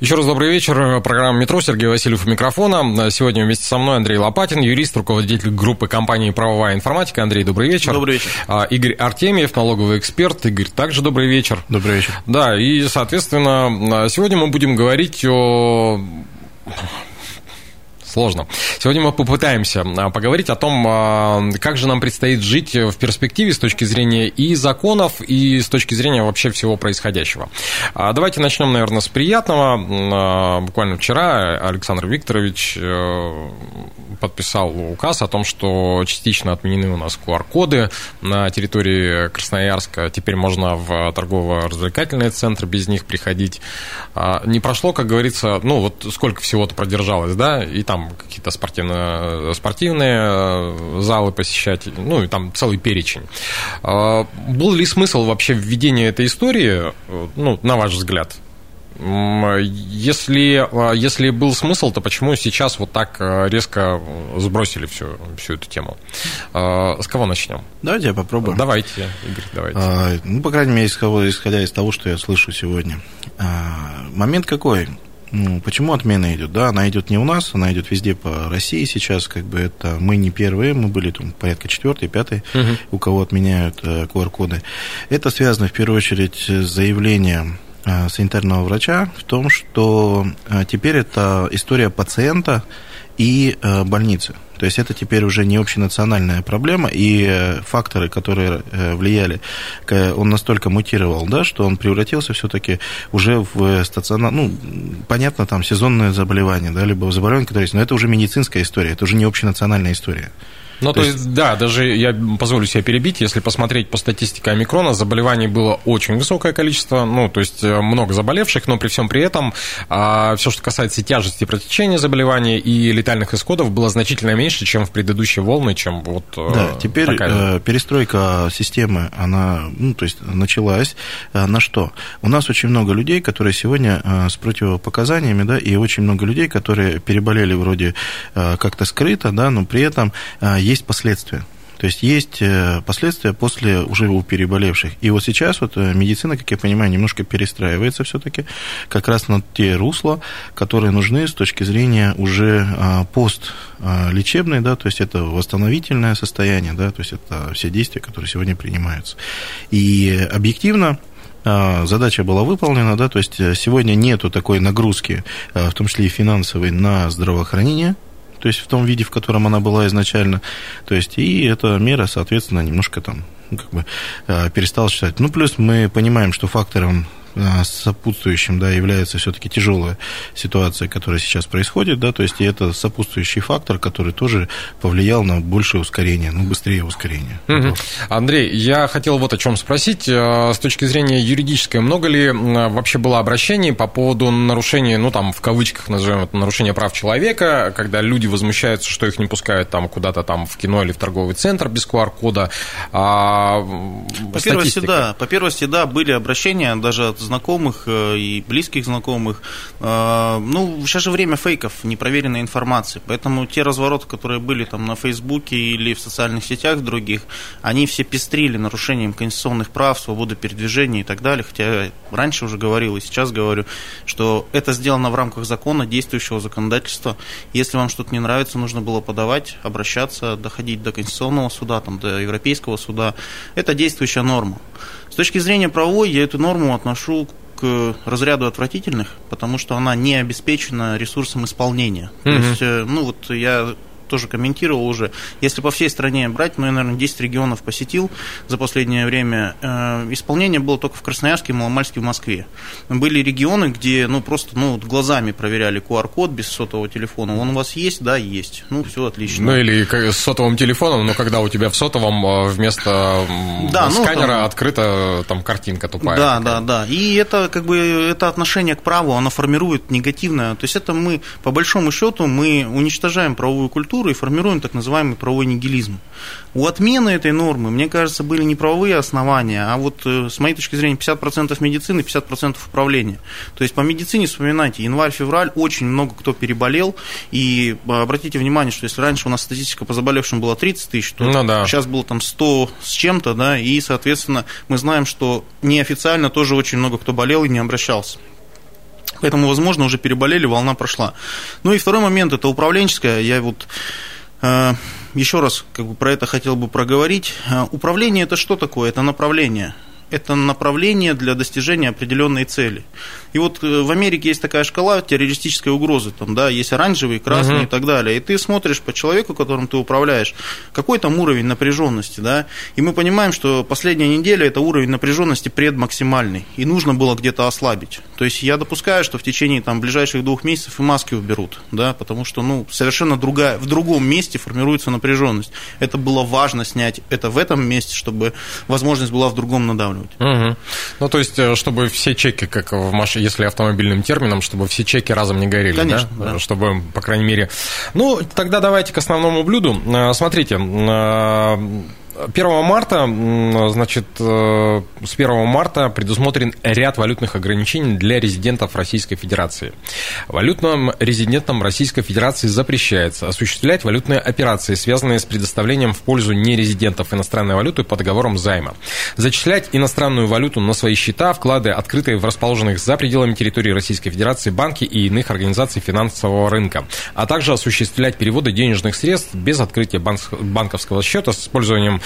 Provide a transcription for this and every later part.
Еще раз добрый вечер. Программа «Метро». Сергей Васильев у микрофона. Сегодня вместе со мной Андрей Лопатин, юрист, руководитель группы компании «Правовая информатика». Андрей, добрый вечер. Добрый вечер. А, Игорь Артемьев, налоговый эксперт. Игорь, также добрый вечер. Добрый вечер. Да, и, соответственно, сегодня мы будем говорить о сложно. Сегодня мы попытаемся а, поговорить о том, а, как же нам предстоит жить в перспективе с точки зрения и законов, и с точки зрения вообще всего происходящего. А, давайте начнем, наверное, с приятного. Буквально вчера Александр Викторович э, подписал указ о том, что частично отменены у нас QR-коды на территории Красноярска. Теперь можно в торгово-развлекательные центры без них приходить. Не прошло, как говорится, ну вот сколько всего-то продержалось, да, и там какие-то спортивно, спортивные э, залы посещать, ну, и там целый перечень. А, был ли смысл вообще введения этой истории, э, ну, на ваш взгляд? Если, а, если был смысл, то почему сейчас вот так э, резко сбросили всю, всю эту тему? А, с кого начнем? Давайте я попробую. Давайте, Игорь, давайте. А, ну, по крайней мере, исходя из того, что я слышу сегодня. Момент какой? Ну, почему отмена идет? Да, она идет не у нас, она идет везде по России сейчас, как бы это мы не первые, мы были там порядка четвертый, пятый, угу. у кого отменяют э, QR-коды. Это связано в первую очередь с заявлением э, санитарного врача в том, что э, теперь это история пациента и больницы. То есть это теперь уже не общенациональная проблема, и э, факторы, которые э, влияли, он настолько мутировал, да, что он превратился все-таки уже в стационар, ну, понятно, там сезонное заболевание, да, либо заболевание, которое есть, но это уже медицинская история, это уже не общенациональная история. Ну, то, то есть, есть, да, даже я позволю себе перебить, если посмотреть по статистике омикрона, заболеваний было очень высокое количество, ну, то есть э, много заболевших, но при всем при этом а, все, что касается тяжести протечения заболевания и летальных исходов, было значительно меньше, чем в предыдущие волны, чем вот э, Да, теперь такая... Э, перестройка системы, она, ну, то есть началась на что? У нас очень много людей, которые сегодня с противопоказаниями, да, и очень много людей, которые переболели вроде как-то скрыто, да, но при этом есть последствия. То есть есть э, последствия после уже у переболевших. И вот сейчас вот э, медицина, как я понимаю, немножко перестраивается все-таки как раз на те русла, которые нужны с точки зрения уже а, постлечебной, да, то есть это восстановительное состояние, да, то есть это все действия, которые сегодня принимаются. И объективно а, задача была выполнена, да, то есть сегодня нету такой нагрузки, в том числе и финансовой, на здравоохранение, то есть в том виде, в котором она была изначально. То есть и эта мера, соответственно, немножко там как бы э, перестала считать. Ну, плюс мы понимаем, что фактором сопутствующим да, является все-таки тяжелая ситуация, которая сейчас происходит, да, то есть и это сопутствующий фактор, который тоже повлиял на большее ускорение, ну, быстрее ускорение. Угу. Андрей, я хотел вот о чем спросить. Э, с точки зрения юридической, много ли вообще было обращений по поводу нарушения, ну, там, в кавычках назовем это, нарушения прав человека, когда люди возмущаются, что их не пускают там куда-то там в кино или в торговый центр без QR-кода? А, по первости, да, по первости, да, были обращения даже от знакомых э, и близких знакомых. Э, ну, сейчас же время фейков, непроверенной информации, поэтому те развороты, которые были там на Фейсбуке или в социальных сетях других, они все пестрили нарушением конституционных прав, свободы передвижения и так далее, хотя я раньше уже говорил и сейчас говорю, что это сделано в рамках закона, действующего законодательства. Если вам что-то не нравится, нужно было подавать, обращаться, доходить до Конституционного суда, там, до Европейского суда. Это действующая норма. С точки зрения правовой я эту норму отношу к разряду отвратительных, потому что она не обеспечена ресурсом исполнения. Mm-hmm. То есть, э, ну вот я тоже комментировал уже. Если по всей стране брать, ну, я, наверное, 10 регионов посетил за последнее время, э, исполнение было только в Красноярске, Маломальске, в Москве. Были регионы, где, ну, просто, ну, глазами проверяли QR-код без сотового телефона. Он у вас есть? Да, есть. Ну, все отлично. Ну, или с сотовым телефоном, но когда у тебя в сотовом э, вместо да, ну, сканера там... открыта там картинка тупая. Да, такая. да, да. И это, как бы, это отношение к праву, оно формирует негативное. То есть это мы, по большому счету, мы уничтожаем правовую культуру и формируем так называемый правовой нигилизм. У отмены этой нормы, мне кажется, были не правовые основания, а вот э, с моей точки зрения 50% медицины, 50% управления. То есть по медицине, вспоминайте, январь-февраль очень много кто переболел, и э, обратите внимание, что если раньше у нас статистика по заболевшим была 30 тысяч, то ну, да. сейчас было там 100 с чем-то, да, и, соответственно, мы знаем, что неофициально тоже очень много кто болел и не обращался. Поэтому, возможно, уже переболели, волна прошла. Ну и второй момент, это управленческое. Я вот э, еще раз как бы про это хотел бы проговорить. Э, управление это что такое? Это направление это направление для достижения определенной цели. И вот э, в Америке есть такая шкала террористической угрозы, там, да, есть оранжевый, красный угу. и так далее. И ты смотришь по человеку, которым ты управляешь, какой там уровень напряженности, да, и мы понимаем, что последняя неделя это уровень напряженности предмаксимальный, и нужно было где-то ослабить. То есть я допускаю, что в течение там ближайших двух месяцев и маски уберут, да, потому что, ну, совершенно другая, в другом месте формируется напряженность. Это было важно снять это в этом месте, чтобы возможность была в другом надавливать. Угу. Ну, то есть, э, чтобы все чеки, как в машине, если автомобильным термином, чтобы все чеки разом не горели, Конечно, да? да? Чтобы, по крайней мере... Ну, тогда давайте к основному блюду. Э, смотрите, э, 1 марта, значит, э, с 1 марта предусмотрен ряд валютных ограничений для резидентов Российской Федерации. Валютным резидентам Российской Федерации запрещается осуществлять валютные операции, связанные с предоставлением в пользу нерезидентов иностранной валюты по договорам займа. Зачислять иностранную валюту на свои счета, вклады, открытые в расположенных за пределами территории Российской Федерации банки и иных организаций финансового рынка, а также осуществлять переводы денежных средств без открытия банковского счета с использованием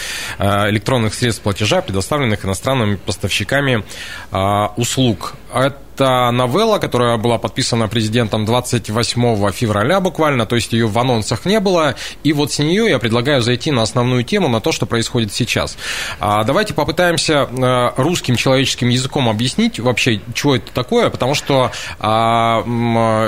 электронных средств платежа, предоставленных иностранными поставщиками э, услуг. Это новелла, которая была подписана президентом 28 февраля буквально, то есть ее в анонсах не было. И вот с нее я предлагаю зайти на основную тему, на то, что происходит сейчас. А, давайте попытаемся э, русским человеческим языком объяснить вообще, что это такое, потому что а,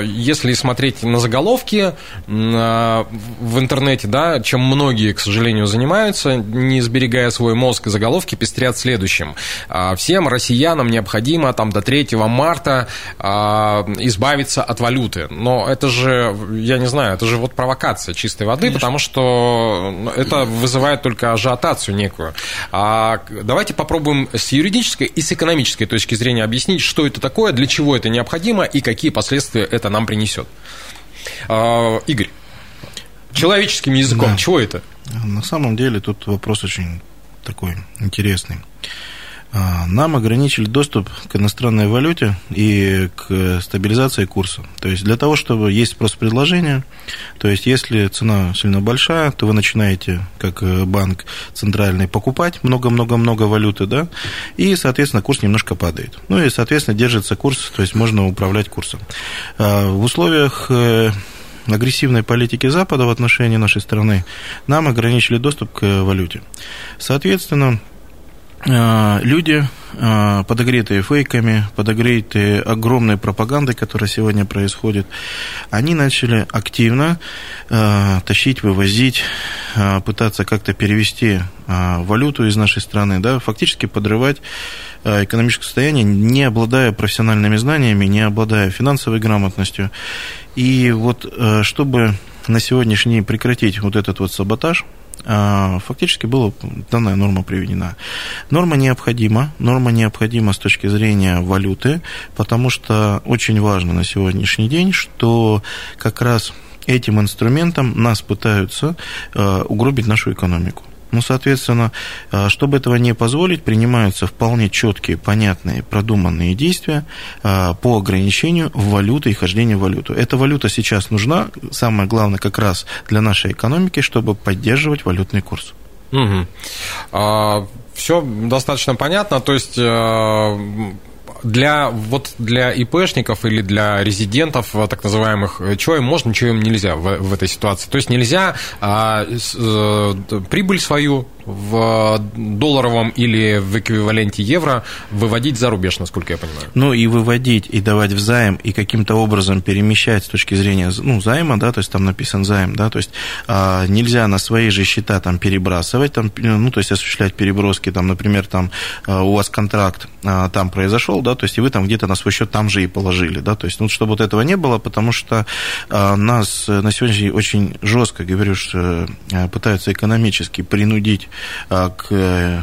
если смотреть на заголовки в интернете, да, чем многие, к сожалению, занимаются, не сберегая свой мозг, заголовки пестрят следующим. А, всем россиянам необходимо там до 3 марта марта а, избавиться от валюты. Но это же, я не знаю, это же вот провокация чистой воды, Конечно. потому что ну, это вызывает только ажиотацию некую. А давайте попробуем с юридической и с экономической точки зрения объяснить, что это такое, для чего это необходимо и какие последствия это нам принесет. А, Игорь, человеческим языком, да. чего это? На самом деле тут вопрос очень такой интересный. А, нам ограничили доступ к иностранной валюте и к стабилизации курса. То есть для того, чтобы есть спрос-предложение, то есть если цена сильно большая, то вы начинаете, как э, банк центральный, покупать много-много-много валюты, да, и, соответственно, курс немножко падает. Ну и, соответственно, держится курс, то есть можно управлять курсом. А, в условиях э, агрессивной политики Запада в отношении нашей страны нам ограничили доступ к валюте. Соответственно, люди, э, подогретые фейками, подогретые огромной пропагандой, которая сегодня происходит, они начали активно э, тащить, вывозить, пытаться как-то перевести валюту из нашей страны, да, фактически подрывать экономическое состояние, не обладая профессиональными знаниями, не обладая финансовой грамотностью. И вот чтобы на сегодняшний день прекратить вот этот вот саботаж, фактически была данная норма приведена. Норма необходима, норма необходима с точки зрения валюты, потому что очень важно на сегодняшний день, что как раз этим инструментом нас пытаются а, угробить нашу экономику. Ну, соответственно, а, чтобы этого не позволить, принимаются вполне четкие, понятные, продуманные действия а, по ограничению валюты и хождения в валюту. Эта валюта сейчас нужна, самое главное, как раз для нашей экономики, чтобы поддерживать валютный курс. Угу. А, все достаточно понятно. То есть для, вот для ИПшников или для резидентов, так называемых, чего им можно, чего им нельзя в, в этой ситуации? То есть нельзя а, с, а, прибыль свою в долларовом или в эквиваленте евро выводить за рубеж, насколько я понимаю. Ну и выводить, и давать в займ, и каким-то образом перемещать с точки зрения ну, займа, да, то есть там написан займ, да, то есть а, нельзя на свои же счета там перебрасывать, там, ну, то есть осуществлять переброски, там, например, там а, у вас контракт а, там произошел, да, то есть и вы там где-то на свой счет там же и положили, да, то есть, ну, чтобы вот этого не было, потому что а, нас на сегодняшний день очень жестко, говорю, что а, пытаются экономически принудить к э,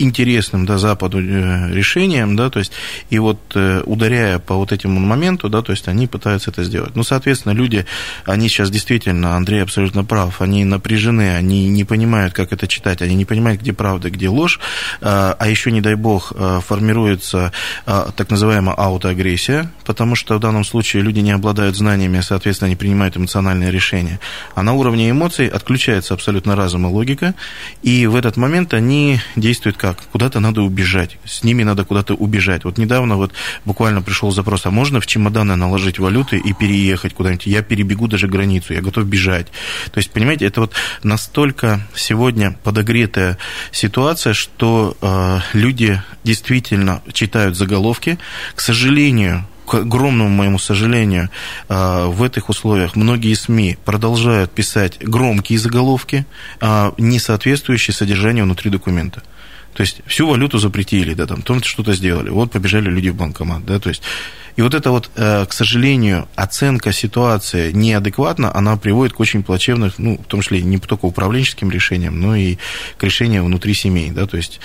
интересным да, Западу э, решением, да, то есть, и вот э, ударяя по вот этому моменту, да, то есть они пытаются это сделать. Ну, соответственно, люди, они сейчас действительно, Андрей абсолютно прав, они напряжены, они не понимают, как это читать, они не понимают, где правда, где ложь, а, а еще, не дай бог, э, формируется так называемая аутоагрессия, потому что в данном случае люди не обладают знаниями, соответственно, они принимают эмоциональные решения. А на уровне эмоций отключается абсолютно разум и логика, и в этот момент они действуют как как? Куда-то надо убежать. С ними надо куда-то убежать. Вот недавно вот буквально пришел запрос, а можно в чемоданы наложить валюты и переехать куда-нибудь? Я перебегу даже границу, я готов бежать. То есть, понимаете, это вот настолько сегодня подогретая ситуация, что э, люди действительно читают заголовки. К сожалению, к огромному моему сожалению, э, в этих условиях многие СМИ продолжают писать громкие заголовки, э, не соответствующие содержанию внутри документа. То есть всю валюту запретили, да, там, том что-то сделали. Вот побежали люди в банкомат, да, то есть и вот это вот, э, к сожалению, оценка ситуации неадекватна, она приводит к очень плачевным, ну, в том числе не только управленческим решениям, но и к решениям внутри семей, да, то есть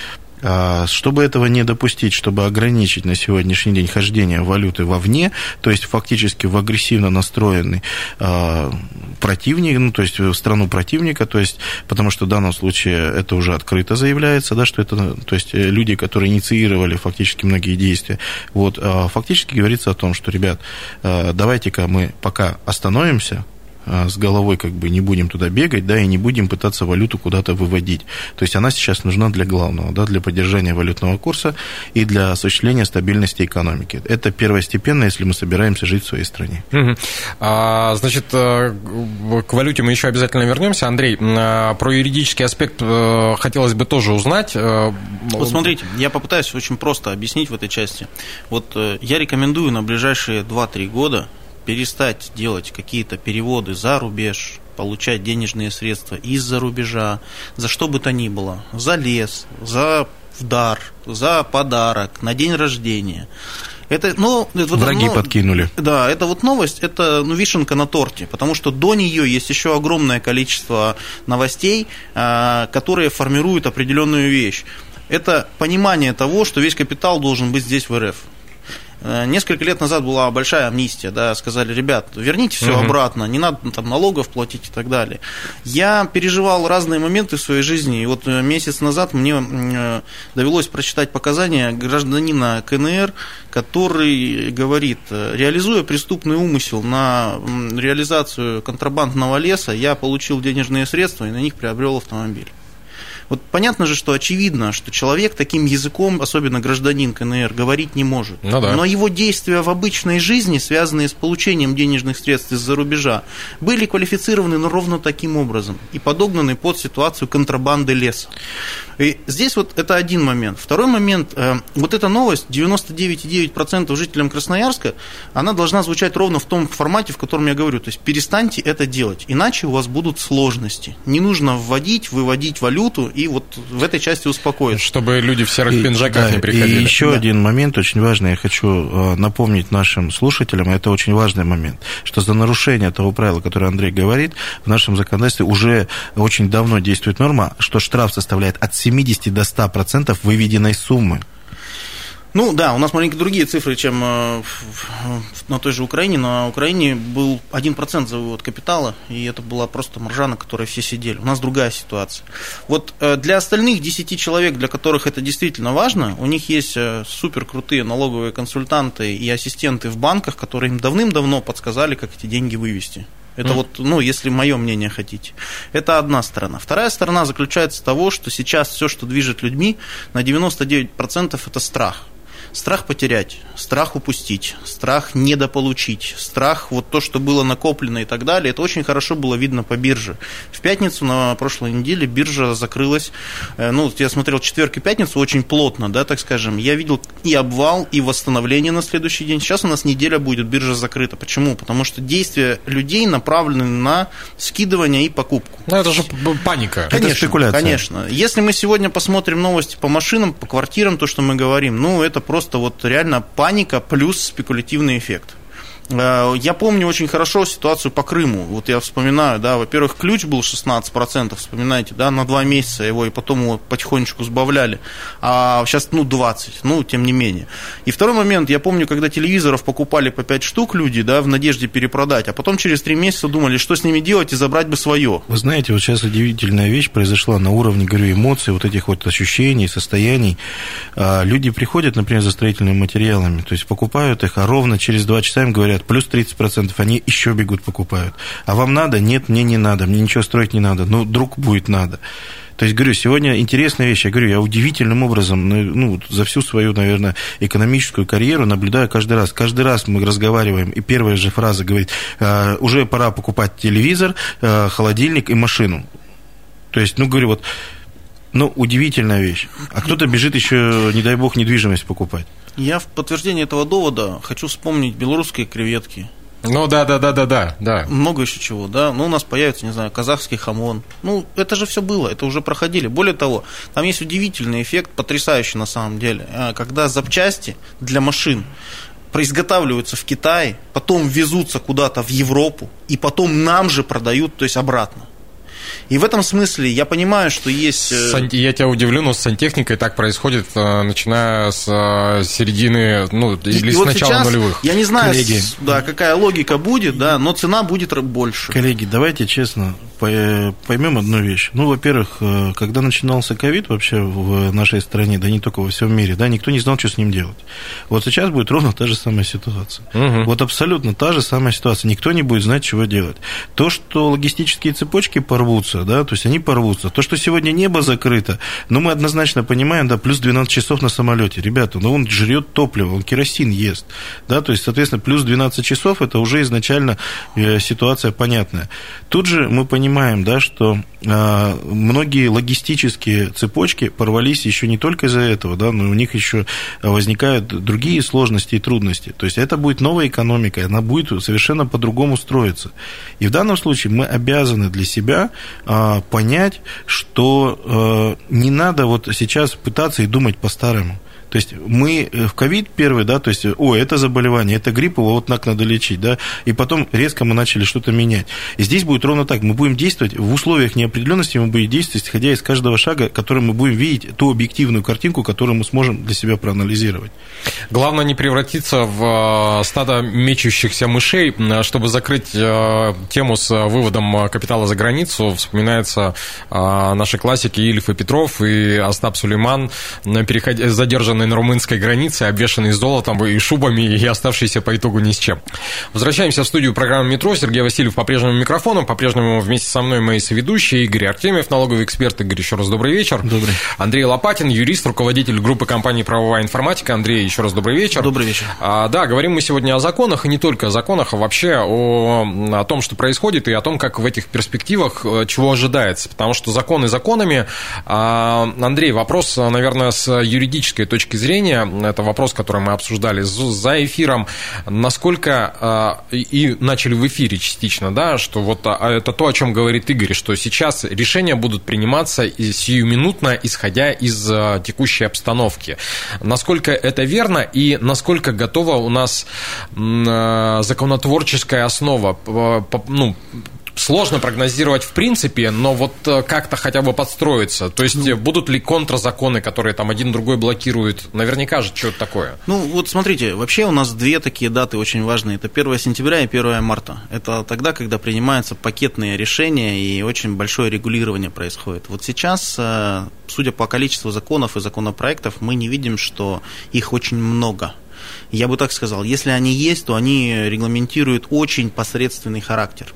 чтобы этого не допустить, чтобы ограничить на сегодняшний день хождение валюты вовне, то есть фактически в агрессивно настроенный а, противник, ну, то есть в страну противника, то есть, потому что в данном случае это уже открыто заявляется, да, что это, то есть люди, которые инициировали фактически многие действия, вот, а, фактически говорится о том, что, ребят, давайте-ка мы пока остановимся, а, с головой как бы не будем туда бегать, да, и не будем пытаться валюту куда-то выводить. То есть она сейчас нужна для главного, да, для поддержания валютного курса и для осуществления стабильности экономики. Это первостепенно, если мы собираемся жить в своей стране. Угу. А, значит, э, к валюте мы еще обязательно вернемся. Андрей, а, про юридический аспект э, хотелось бы тоже узнать. Э, вот смотрите, я попытаюсь очень просто объяснить в этой части. Вот я рекомендую на ближайшие 2-3 года перестать делать какие-то переводы за рубеж, получать денежные средства из-за рубежа, за что бы то ни было, за лес, за в дар, за подарок, на день рождения. Это, ну, это, Враги ну, подкинули. Да, это вот новость, это ну, вишенка на торте, потому что до нее есть еще огромное количество новостей, а, которые формируют определенную вещь. Это понимание того, что весь капитал должен быть здесь в РФ. Э, несколько лет назад была большая амнистия, да, сказали, ребят, верните все угу. обратно, не надо там налогов платить и так далее. Я переживал разные моменты в своей жизни, и вот э, месяц назад мне э, довелось прочитать показания гражданина КНР, который говорит, реализуя преступный умысел на реализацию контрабандного леса, я получил денежные средства и на них приобрел автомобиль. Вот понятно же, что очевидно, что человек таким языком, особенно гражданин КНР, говорить не может. Ну, да. Но его действия в обычной жизни, связанные с получением денежных средств из-за рубежа, были квалифицированы ну, ровно таким образом и подогнаны под ситуацию контрабанды леса. И здесь вот это один момент. Второй момент, э, вот эта новость, 99,9% жителям Красноярска, она должна звучать ровно в том формате, в котором я говорю. То есть перестаньте это делать, иначе у вас будут сложности. Не нужно вводить, выводить валюту и вот в этой части успокоиться. Чтобы люди в серых и, пинжаках да, не приходили. И еще да. один момент очень важный, я хочу э, напомнить нашим слушателям, это очень важный момент, что за нарушение того правила, которое Андрей говорит, в нашем законодательстве уже очень давно действует норма, что штраф составляет от 70 до 100% выведенной суммы. Ну да, у нас маленько другие цифры, чем э, на той же Украине. На Украине был 1% за вывод капитала, и это была просто маржа, на которой все сидели. У нас другая ситуация. Вот э, для остальных 10 человек, для которых это действительно важно, у них есть э, супер крутые налоговые консультанты и ассистенты в банках, которые им давным-давно подсказали, как эти деньги вывести. Это mm. вот, ну, если мое мнение хотите. Это одна сторона. Вторая сторона заключается в того, что сейчас все, что движет людьми, на 99% это страх. Страх потерять, страх упустить, страх недополучить, страх вот то, что было накоплено и так далее, это очень хорошо было видно по бирже. В пятницу на прошлой неделе биржа закрылась, э, ну, я смотрел четверг и пятницу очень плотно, да, так скажем. Я видел и обвал, и восстановление на следующий день. Сейчас у нас неделя будет, биржа закрыта. Почему? Потому что действия людей направлены на скидывание и покупку. Ну, это же паника. Конечно, это спекуляция. Конечно. Если мы сегодня посмотрим новости по машинам, по квартирам, то, что мы говорим, ну, это просто вот реально паника плюс спекулятивный эффект. Э, я помню очень хорошо ситуацию по Крыму. Вот я вспоминаю, да, во-первых, ключ был 16%, вспоминаете, да, на два месяца его, и потом его потихонечку сбавляли. А сейчас, ну, 20, ну, тем не менее. И второй момент, я помню, когда телевизоров покупали по 5 штук люди, да, в надежде перепродать, а потом через 3 месяца думали, что с ними делать и забрать бы свое. Вы знаете, вот сейчас удивительная вещь произошла на уровне, говорю, эмоций, вот этих вот ощущений, состояний. А, люди приходят, например, за строительными материалами, то есть покупают их, а ровно через 2 часа им говорят, говорят, плюс 30%, они еще бегут, покупают. А вам надо? Нет, мне не надо, мне ничего строить не надо, но друг будет надо. То есть, говорю, сегодня интересная вещь. Я говорю, я удивительным образом, ну, ну за всю свою, наверное, экономическую карьеру наблюдаю каждый раз. Каждый раз мы разговариваем, и первая же фраза говорит, «А, уже пора покупать телевизор, а, холодильник и машину. То есть, ну, говорю, вот, ну, удивительная вещь. А кто-то бежит еще, не дай бог, недвижимость покупать. Я в подтверждение этого довода хочу вспомнить белорусские креветки. Ну да, да, да, да, да, да. Много еще чего, да. Ну, у нас появится, не знаю, казахский хамон. Ну, это же все было, это уже проходили. Более того, там есть удивительный эффект, потрясающий на самом деле, а, когда запчасти для машин произготавливаются в Китае, потом везутся куда-то в Европу, и потом нам же продают, то есть обратно. И в этом смысле я понимаю, что есть... Э, я тебя удивлю, но с сантехникой так происходит, э, начиная с э, середины, ну, или и с вот начала сейчас, нулевых. Я не знаю, Коллеги. да, какая логика будет, да, но цена будет больше. Коллеги, давайте честно поймем одну вещь. Ну, во-первых, когда начинался ковид вообще в нашей стране, да не только во всем мире, да, никто не знал, что с ним делать. Вот сейчас будет ровно та же самая ситуация. Угу. Вот абсолютно та же самая ситуация. Никто не будет знать, чего делать. То, что логистические цепочки порвутся, порвутся, да, то есть они порвутся. То, что сегодня небо закрыто, ну, мы однозначно понимаем, да, плюс 12 часов на самолете. Ребята, ну, он жрет топливо, он керосин ест, да, то есть, соответственно, плюс 12 часов, это уже изначально э, ситуация понятная. Тут же мы понимаем, да, что а, многие логистические цепочки порвались еще не только из-за этого, да, но у них еще возникают другие сложности и трудности. То есть это будет новая экономика, она будет совершенно по-другому строиться. И в данном случае мы обязаны для себя а, понять, что а, не надо вот сейчас пытаться и думать по-старому. То есть мы э, в ковид первый, да, то есть, о, это заболевание, это грипп, его вот так надо лечить, да, и потом резко мы начали что-то менять. И здесь будет ровно так, мы будем действовать в условиях неопределенности, мы будем действовать, исходя из каждого шага, который мы будем видеть, ту объективную картинку, которую мы сможем для себя проанализировать. Главное не превратиться в э, стадо мечущихся мышей, чтобы закрыть э, тему с выводом капитала за границу, вспоминается наши классики Ильф и Петров и Остап Сулейман, задержанные на румынской границе, обвешанный золотом и шубами и оставшийся по итогу ни с чем. Возвращаемся в студию программы «Метро». Сергей Васильев по-прежнему микрофоном, по-прежнему вместе со мной мои соведущие Игорь Артемьев, налоговый эксперт. Игорь, еще раз добрый вечер. Добрый. Андрей Лопатин, юрист, руководитель группы компании «Правовая информатика». Андрей, еще раз добрый вечер. Добрый вечер. А, да, говорим мы сегодня о законах, и не только о законах, а вообще о, о том, что происходит, и о том, как в этих перспективах э, чего ожидается. Потому что законы законами. А, Андрей, вопрос, наверное, с юридической точки точки зрения, это вопрос, который мы обсуждали за эфиром, насколько а, и начали в эфире частично, да, что вот а, это то, о чем говорит Игорь, что сейчас решения будут приниматься сиюминутно, исходя из а, текущей обстановки. Насколько это верно и насколько готова у нас законотворческая основа, ну, сложно прогнозировать в принципе, но вот э, как-то хотя бы подстроиться. То есть ну, будут ли контрзаконы, которые там один другой блокируют? Наверняка же что-то такое. Ну вот смотрите, вообще у нас две такие даты очень важные. Это 1 сентября и 1 марта. Это тогда, когда принимаются пакетные решения и очень большое регулирование происходит. Вот сейчас, э, судя по количеству законов и законопроектов, мы не видим, что их очень много. Я бы так сказал, если они есть, то они регламентируют очень посредственный характер.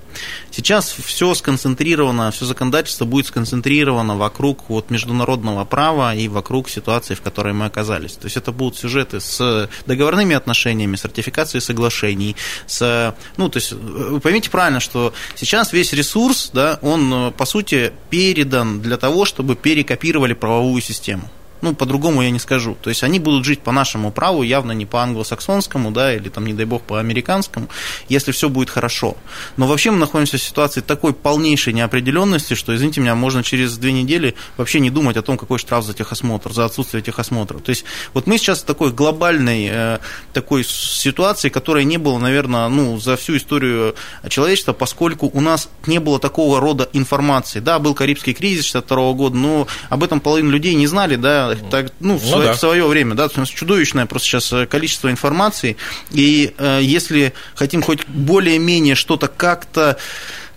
Сейчас все сконцентрировано, все законодательство будет сконцентрировано вокруг вот международного права и вокруг ситуации, в которой мы оказались. То есть это будут сюжеты с договорными отношениями, с ратификацией соглашений, с, ну, то есть вы поймите правильно, что сейчас весь ресурс, да, он, по сути, передан для того, чтобы перекопировали правовую систему. Ну, по-другому я не скажу. То есть они будут жить по нашему праву, явно не по англосаксонскому, да, или там, не дай бог, по американскому, если все будет хорошо. Но вообще мы находимся в ситуации такой полнейшей неопределенности, что, извините меня, можно через две недели вообще не думать о том, какой штраф за техосмотр, за отсутствие техосмотра. То есть вот мы сейчас в такой глобальной э, такой ситуации, которой не было, наверное, ну, за всю историю человечества, поскольку у нас не было такого рода информации. Да, был Карибский кризис 62 года, но об этом половина людей не знали, да, так, ну, в, ну, свое, да. в свое время, да, у нас чудовищное просто сейчас э, количество информации, и э, если хотим хоть более-менее что-то как-то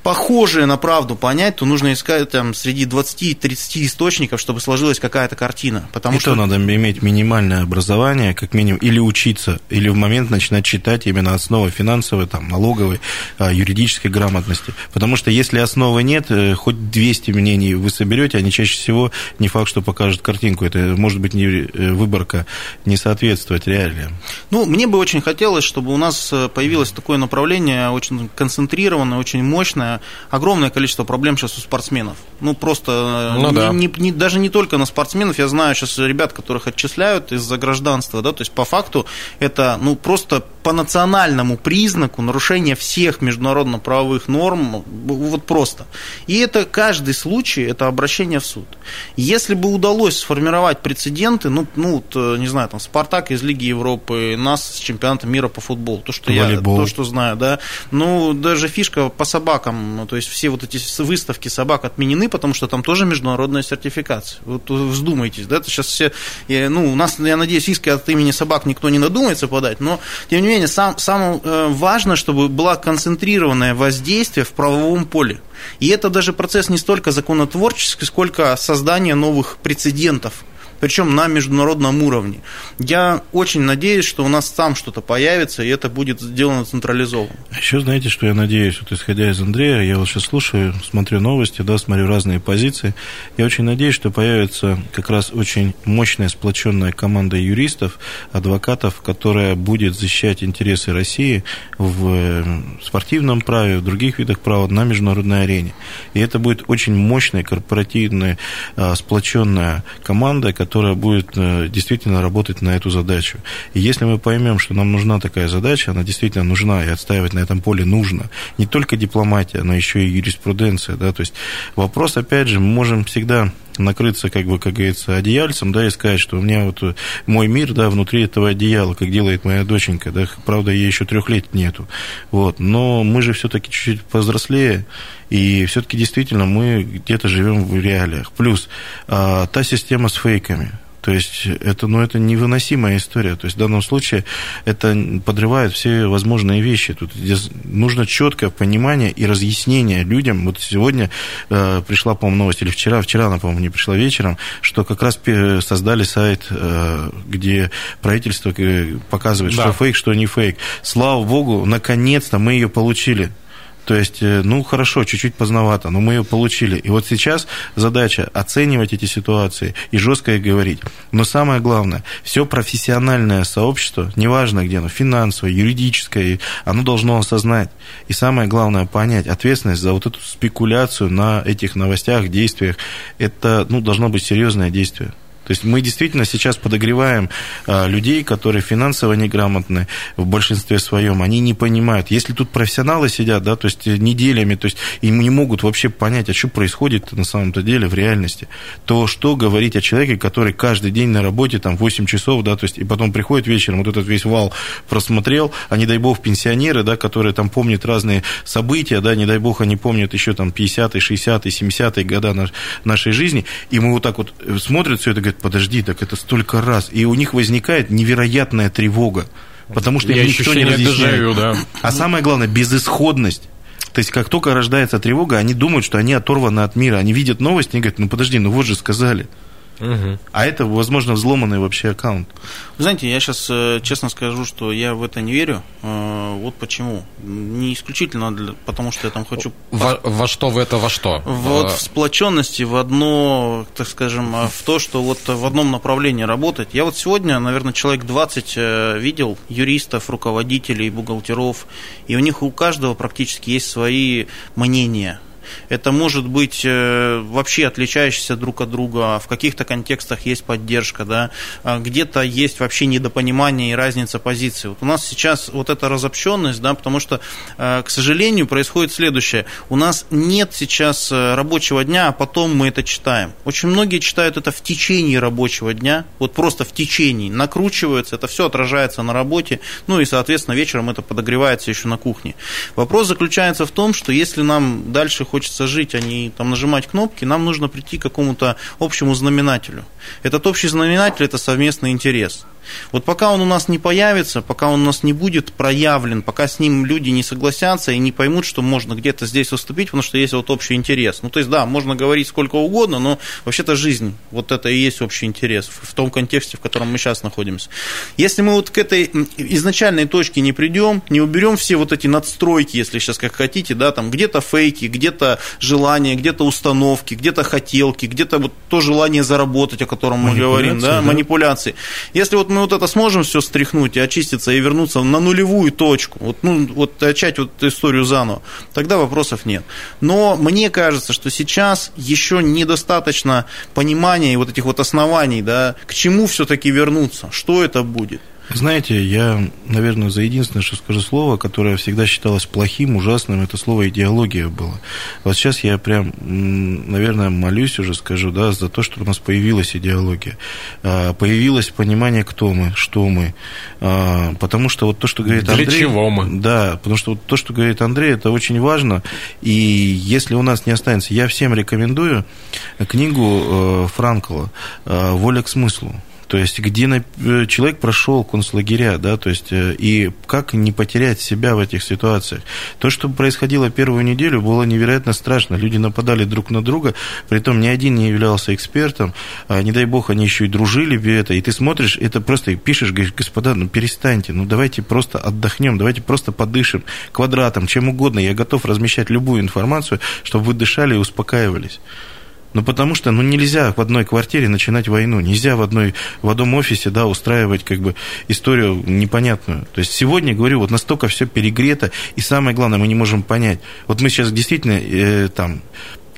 похожее на правду понять, то нужно искать там среди 20-30 источников, чтобы сложилась какая-то картина. Потому и что надо иметь минимальное образование, как минимум, или учиться, или в момент начинать читать именно основы финансовой, там, налоговой, а, юридической грамотности. Потому что если основы нет, э, хоть 200 мнений вы соберете, они чаще всего не факт, что покажут картинку. Это может быть не э, выборка не соответствовать реалиям. Ну, мне бы очень хотелось, чтобы у нас э, появилось такое направление очень концентрированное, очень мощное, огромное количество проблем сейчас у спортсменов. Ну, просто ну, не, да. не, не, даже не только на спортсменов. Я знаю сейчас ребят, которых отчисляют из-за гражданства. Да, то есть, по факту, это ну, просто по национальному признаку нарушение всех международно-правовых норм, вот просто. И это каждый случай, это обращение в суд. Если бы удалось сформировать прецеденты, ну, ну вот, э, не знаю, там, Спартак из Лиги Европы, нас с чемпионатом мира по футболу, то, что Волейбол. я, то, что знаю, да, ну, даже фишка по собакам, ну, то есть все вот эти выставки собак отменены, потому что там тоже международная сертификация. Вот вздумайтесь, да, это сейчас все, ну, у нас, я надеюсь, иски от имени собак никто не надумается подать, но, тем не менее, сам, самое э, важно, чтобы было концентрированное воздействие в правовом поле. И это даже процесс не столько законотворческий, сколько создания новых прецедентов причем на международном уровне. Я очень надеюсь, что у нас там что-то появится, и это будет сделано централизованно. Еще знаете, что я надеюсь, вот исходя из Андрея, я вот сейчас слушаю, смотрю новости, да, смотрю разные позиции, я очень надеюсь, что появится как раз очень мощная сплоченная команда юристов, адвокатов, которая будет защищать интересы России в э, спортивном праве, в других видах права на международной арене. И это будет очень мощная корпоративная а, сплоченная команда, которая которая будет э, действительно работать на эту задачу. И если мы поймем, что нам нужна такая задача, она действительно нужна, и отстаивать на этом поле нужно, не только дипломатия, но еще и юриспруденция, да, то есть вопрос, опять же, мы можем всегда накрыться, как бы, как говорится, одеяльцем, да, и сказать, что у меня вот э, мой мир, да, внутри этого одеяла, как делает моя доченька, да, правда, ей еще трех лет нету, вот, но мы же все-таки чуть-чуть повзрослее, и все-таки действительно мы где-то живем в реалиях. Плюс а, та система с фейками, то есть это, ну, это невыносимая история. То есть в данном случае это подрывает все возможные вещи. Тут нужно четкое понимание и разъяснение людям. Вот сегодня э, пришла, по-моему, новость, или вчера, вчера она, по-моему, не пришла вечером, что как раз создали сайт, э, где правительство э, показывает, да. что фейк, что не фейк. Слава богу, наконец-то мы ее получили. То есть, э, ну, хорошо, чуть-чуть поздновато, но мы ее получили. И вот сейчас задача оценивать эти ситуации и жестко их говорить. Но самое главное, все профессиональное сообщество, неважно где оно, финансовое, юридическое, оно должно осознать. И самое главное, понять ответственность за вот эту спекуляцию на этих новостях, действиях. Это, ну, должно быть серьезное действие. То есть мы действительно сейчас подогреваем а, людей, которые финансово неграмотны в большинстве своем, они не понимают. Если тут профессионалы сидят, да, то есть неделями, то есть им не могут вообще понять, а что происходит на самом-то деле в реальности, то что говорить о человеке, который каждый день на работе, там, 8 часов, да, то есть и потом приходит вечером, вот этот весь вал просмотрел, а не дай бог пенсионеры, да, которые там помнят разные события, да, не дай бог они помнят еще там 50-е, 60-е, 70-е года нашей жизни, и мы вот так вот смотрят все это, подожди, так это столько раз. И у них возникает невероятная тревога, потому что Я никто не разъясняет. Дежавю, да. А самое главное, безысходность. То есть, как только рождается тревога, они думают, что они оторваны от мира. Они видят новости и говорят, ну подожди, ну вот же сказали. Угу. А это, возможно, взломанный вообще аккаунт. Знаете, я сейчас э, честно скажу, что я в это не верю. Э, вот почему. Не исключительно для, потому, что я там хочу... Во, во что в это во что? Вот в сплоченности, в одно, так скажем, в то, что вот в одном направлении работать. Я вот сегодня, наверное, человек 20 э, видел юристов, руководителей, бухгалтеров, и у них у каждого практически есть свои мнения это может быть э, вообще отличающиеся друг от друга, в каких-то контекстах есть поддержка, да, а где-то есть вообще недопонимание и разница позиций. Вот у нас сейчас вот эта разобщенность, да, потому что, э, к сожалению, происходит следующее. У нас нет сейчас э, рабочего дня, а потом мы это читаем. Очень многие читают это в течение рабочего дня, вот просто в течение, накручиваются, это все отражается на работе, ну и, соответственно, вечером это подогревается еще на кухне. Вопрос заключается в том, что если нам дальше хочется жить, а не там, нажимать кнопки, нам нужно прийти к какому-то общему знаменателю. Этот общий знаменатель – это совместный интерес. Вот пока он у нас не появится, пока он у нас не будет проявлен, пока с ним люди не согласятся и не поймут, что можно где-то здесь уступить, потому что есть вот общий интерес. Ну, то есть, да, можно говорить сколько угодно, но вообще-то жизнь, вот это и есть общий интерес в том контексте, в котором мы сейчас находимся. Если мы вот к этой изначальной точке не придем, не уберем все вот эти надстройки, если сейчас как хотите, да, там где-то фейки, где-то желания, где-то установки, где-то хотелки, где-то вот то желание заработать, о котором мы говорим, да, да, манипуляции. Если вот мы вот это сможем все стряхнуть и очиститься и вернуться на нулевую точку, вот, ну, вот начать вот историю заново, тогда вопросов нет. Но мне кажется, что сейчас еще недостаточно понимания и вот этих вот оснований, да, к чему все-таки вернуться, что это будет. Знаете, я, наверное, за единственное, что скажу слово, которое всегда считалось плохим, ужасным, это слово идеология было. Вот сейчас я прям, наверное, молюсь уже, скажу, да, за то, что у нас появилась идеология. А, появилось понимание, кто мы, что мы. А, потому что вот то, что говорит Андрей... Для чего мы? Да, потому что вот то, что говорит Андрей, это очень важно. И если у нас не останется... Я всем рекомендую книгу э, Франкла «Воля к смыслу». То есть, где э, человек прошел концлагеря, да, то есть, э, и как не потерять себя в этих ситуациях. То, что происходило первую неделю, было невероятно страшно. Люди нападали друг на друга, при том ни один не являлся экспертом, а, не дай бог, они еще и дружили в это, и ты смотришь, это просто пишешь, говоришь, господа, ну перестаньте, ну давайте просто отдохнем, давайте просто подышим квадратом, чем угодно, я готов размещать любую информацию, чтобы вы дышали и успокаивались. Ну, потому что, ну, нельзя в одной квартире начинать войну, нельзя в, одной, в одном офисе, да, устраивать, как бы, историю непонятную. То есть, сегодня, говорю, вот настолько все перегрето, и самое главное, мы не можем понять. Вот мы сейчас действительно, э, там,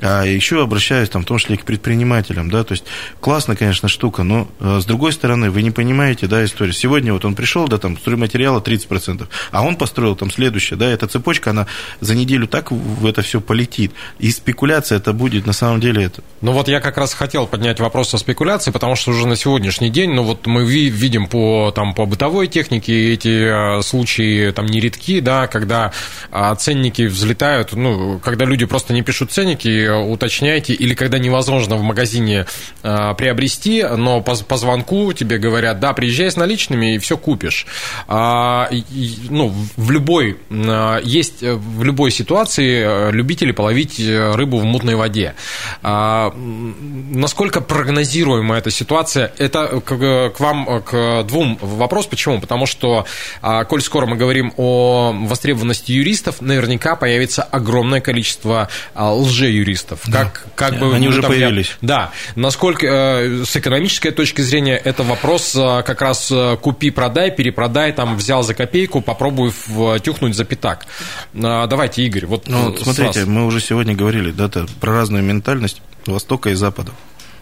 а еще обращаюсь там, в том числе и к предпринимателям, да, то есть классная, конечно, штука, но э, с другой стороны, вы не понимаете, да, историю. Сегодня вот он пришел, да, там, стройматериала 30%, а он построил там следующее, да, эта цепочка, она за неделю так в это все полетит. И спекуляция это будет на самом деле это. Ну вот я как раз хотел поднять вопрос о спекуляции, потому что уже на сегодняшний день, ну вот мы видим по, там, по бытовой технике эти э, случаи там нередки, да, когда а, ценники взлетают, ну, когда люди просто не пишут ценники, уточняйте, или когда невозможно в магазине э, приобрести, но по, по звонку тебе говорят, да, приезжай с наличными и все купишь. А, и, ну, в любой, э, есть в любой ситуации э, любители половить рыбу в мутной воде. А, насколько прогнозируема эта ситуация? Это к, к вам к двум вопрос. Почему? Потому что, а, коль скоро мы говорим о востребованности юристов, наверняка появится огромное количество а, лжеюристов юристов. Как, как бы Они уже там, появились. Да. Насколько э, с экономической точки зрения это вопрос э, как раз э, купи-продай, перепродай, там взял за копейку, попробуй втюхнуть за пятак. Давайте, Игорь, вот ну, смотрите, вас. мы уже сегодня говорили да, про разную ментальность Востока и Запада.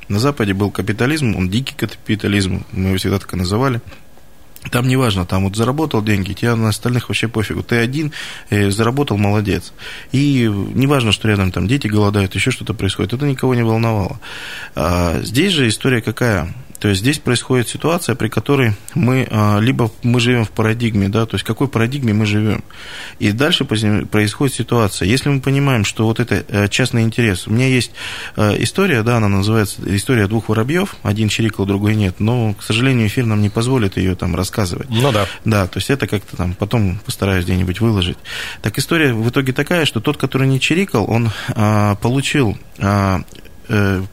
На Западе был капитализм, он дикий капитализм, мы его всегда так и называли. Там не важно, там вот заработал деньги, тебе на остальных вообще пофигу. Ты один э, заработал, молодец. И не важно, что рядом там дети голодают, еще что-то происходит. Это никого не волновало. А здесь же история какая? То есть здесь происходит ситуация, при которой мы а, либо мы живем в парадигме, да, то есть какой парадигме мы живем. И дальше происходит ситуация. Если мы понимаем, что вот это э, частный интерес, у меня есть э, история, да, она называется история двух воробьев, один чирикал, другой нет, но, к сожалению, эфир нам не позволит ее там рассказывать. Ну да. Да, то есть это как-то там потом постараюсь где-нибудь выложить. Так история в итоге такая, что тот, который не чирикал, он а, получил а,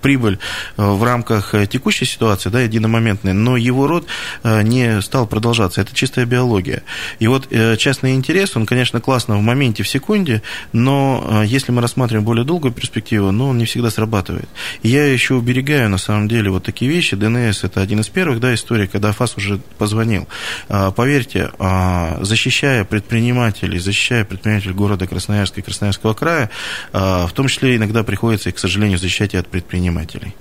прибыль в рамках текущей ситуации, да, единомоментной, но его род не стал продолжаться. Это чистая биология. И вот частный интерес, он, конечно, классно в моменте, в секунде, но если мы рассматриваем более долгую перспективу, ну, он не всегда срабатывает. И я еще уберегаю, на самом деле, вот такие вещи. ДНС – это один из первых, да, историй, когда ФАС уже позвонил. Поверьте, защищая предпринимателей, защищая предпринимателей города Красноярска и Красноярского края, в том числе иногда приходится, к сожалению, защищать и от предпринимателей.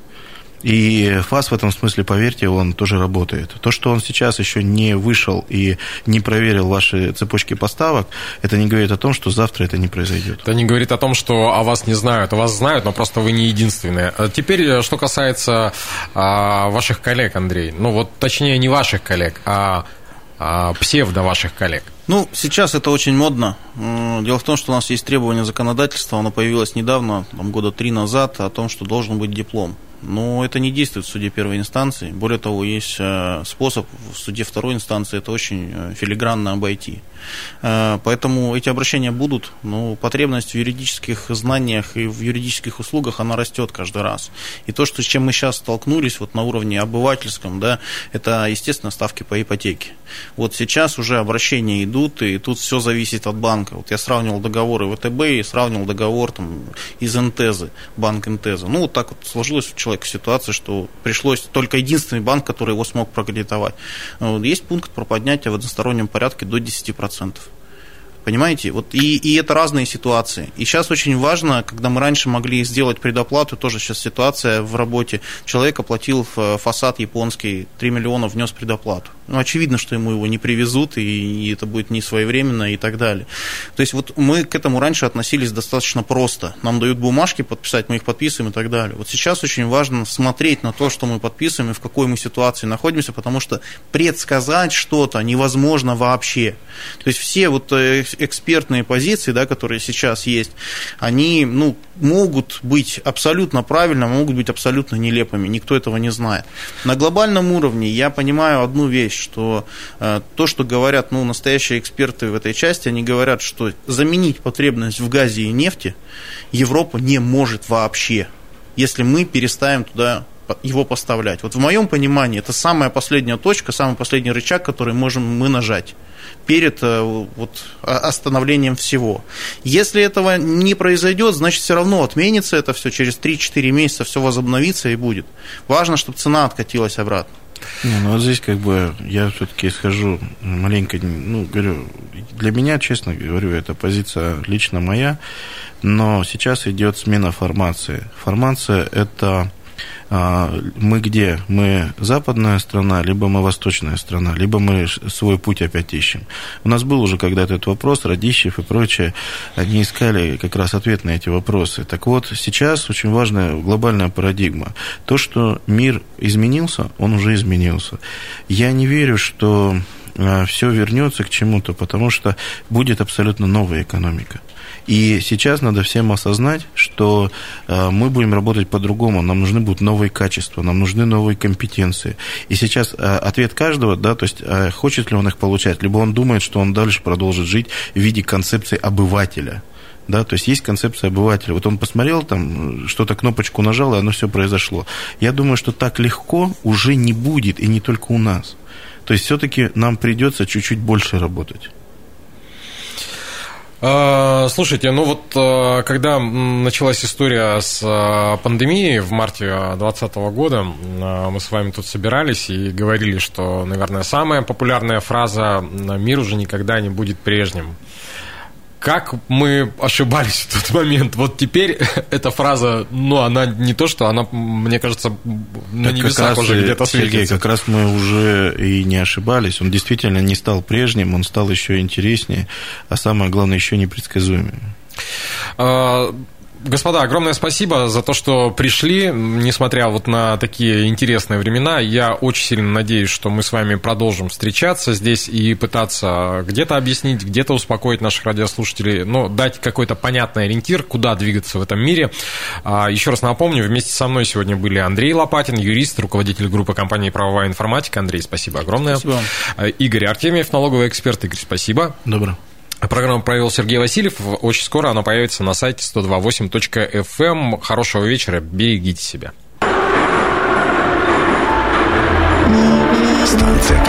И ФАС в этом смысле, поверьте, он тоже работает. То, что он сейчас еще не вышел и не проверил ваши цепочки поставок, это не говорит о том, что завтра это не произойдет. Это не говорит о том, что о вас не знают. О вас знают, но просто вы не единственные. А теперь, э, что касается а, ваших коллег, Андрей. Ну вот, точнее, не ваших коллег, а, а псевдо ваших коллег. Ну, сейчас это очень модно. Дело в том, что у нас есть требование законодательства, оно появилось недавно, там, года три назад, о том, что должен быть диплом. Но это не действует в суде первой инстанции. Более того, есть э, способ в суде второй инстанции это очень э, филигранно обойти. Э, поэтому эти обращения будут, но потребность в юридических знаниях и в юридических услугах, она растет каждый раз. И то, что, с чем мы сейчас столкнулись вот на уровне обывательском, да, это, естественно, ставки по ипотеке. Вот сейчас уже обращения идут, и тут все зависит от банка. Вот я сравнивал договоры ВТБ и сравнивал договор там, из Интезы, банк Интеза. Ну, вот так вот сложилась у человека ситуация, что пришлось только единственный банк, который его смог прокредитовать. Есть пункт про поднятие в одностороннем порядке до 10%. Santo. Понимаете? Вот и, и это разные ситуации. И сейчас очень важно, когда мы раньше могли сделать предоплату, тоже сейчас ситуация в работе. Человек оплатил фасад японский, 3 миллиона внес предоплату. Ну, очевидно, что ему его не привезут, и, и это будет не своевременно и так далее. То есть вот мы к этому раньше относились достаточно просто. Нам дают бумажки подписать, мы их подписываем и так далее. Вот сейчас очень важно смотреть на то, что мы подписываем и в какой мы ситуации находимся, потому что предсказать что-то невозможно вообще. То есть все вот э, экспертные позиции, да, которые сейчас есть, они ну, могут быть абсолютно правильными, могут быть абсолютно нелепыми. Никто этого не знает. На глобальном уровне я понимаю одну вещь, что э, то, что говорят ну, настоящие эксперты в этой части, они говорят, что заменить потребность в газе и нефти Европа не может вообще, если мы переставим туда его поставлять. Вот в моем понимании это самая последняя точка, самый последний рычаг, который можем мы нажать перед э, вот, остановлением всего. Если этого не произойдет, значит, все равно отменится это все, через 3-4 месяца все возобновится и будет. Важно, чтобы цена откатилась обратно. Не, ну вот здесь как бы я все-таки исхожу маленько, ну, говорю, для меня, честно говорю, это позиция лично моя, но сейчас идет смена формации. Формация – это мы где? Мы западная страна, либо мы восточная страна, либо мы свой путь опять ищем. У нас был уже когда-то этот вопрос, Радищев и прочее, они искали как раз ответ на эти вопросы. Так вот, сейчас очень важная глобальная парадигма. То, что мир изменился, он уже изменился. Я не верю, что а, все вернется к чему-то, потому что будет абсолютно новая экономика. И сейчас надо всем осознать, что э, мы будем работать по-другому, нам нужны будут новые качества, нам нужны новые компетенции. И сейчас э, ответ каждого, да, то есть хочет ли он их получать, либо он думает, что он дальше продолжит жить в виде концепции обывателя да, то есть есть концепция обывателя. Вот он посмотрел там, что-то кнопочку нажал, и оно все произошло. Я думаю, что так легко уже не будет, и не только у нас. То есть все-таки нам придется чуть-чуть больше работать. А, слушайте, ну вот а, когда началась история с а, пандемией в марте 2020 года, мы с вами тут собирались и говорили, что, наверное, самая популярная фраза «мир уже никогда не будет прежним» как мы ошибались в тот момент. Вот теперь эта фраза, ну, она не то, что она, мне кажется, на небесах уже где-то светится. Сергей, как раз мы уже и не ошибались. Он действительно не стал прежним, он стал еще интереснее, а самое главное, еще непредсказуемым. А, Господа, огромное спасибо за то, что пришли, несмотря вот на такие интересные времена. Я очень сильно надеюсь, что мы с вами продолжим встречаться здесь и пытаться где-то объяснить, где-то успокоить наших радиослушателей, но дать какой-то понятный ориентир, куда двигаться в этом мире. А, еще раз напомню, вместе со мной сегодня были Андрей Лопатин, юрист, руководитель группы компании «Правовая информатика». Андрей, спасибо огромное. Спасибо. Игорь Артемьев, налоговый эксперт. Игорь, спасибо. Добро. Программу провел Сергей Васильев. Очень скоро она появится на сайте 128.fm. Хорошего вечера, берегите себя. Станция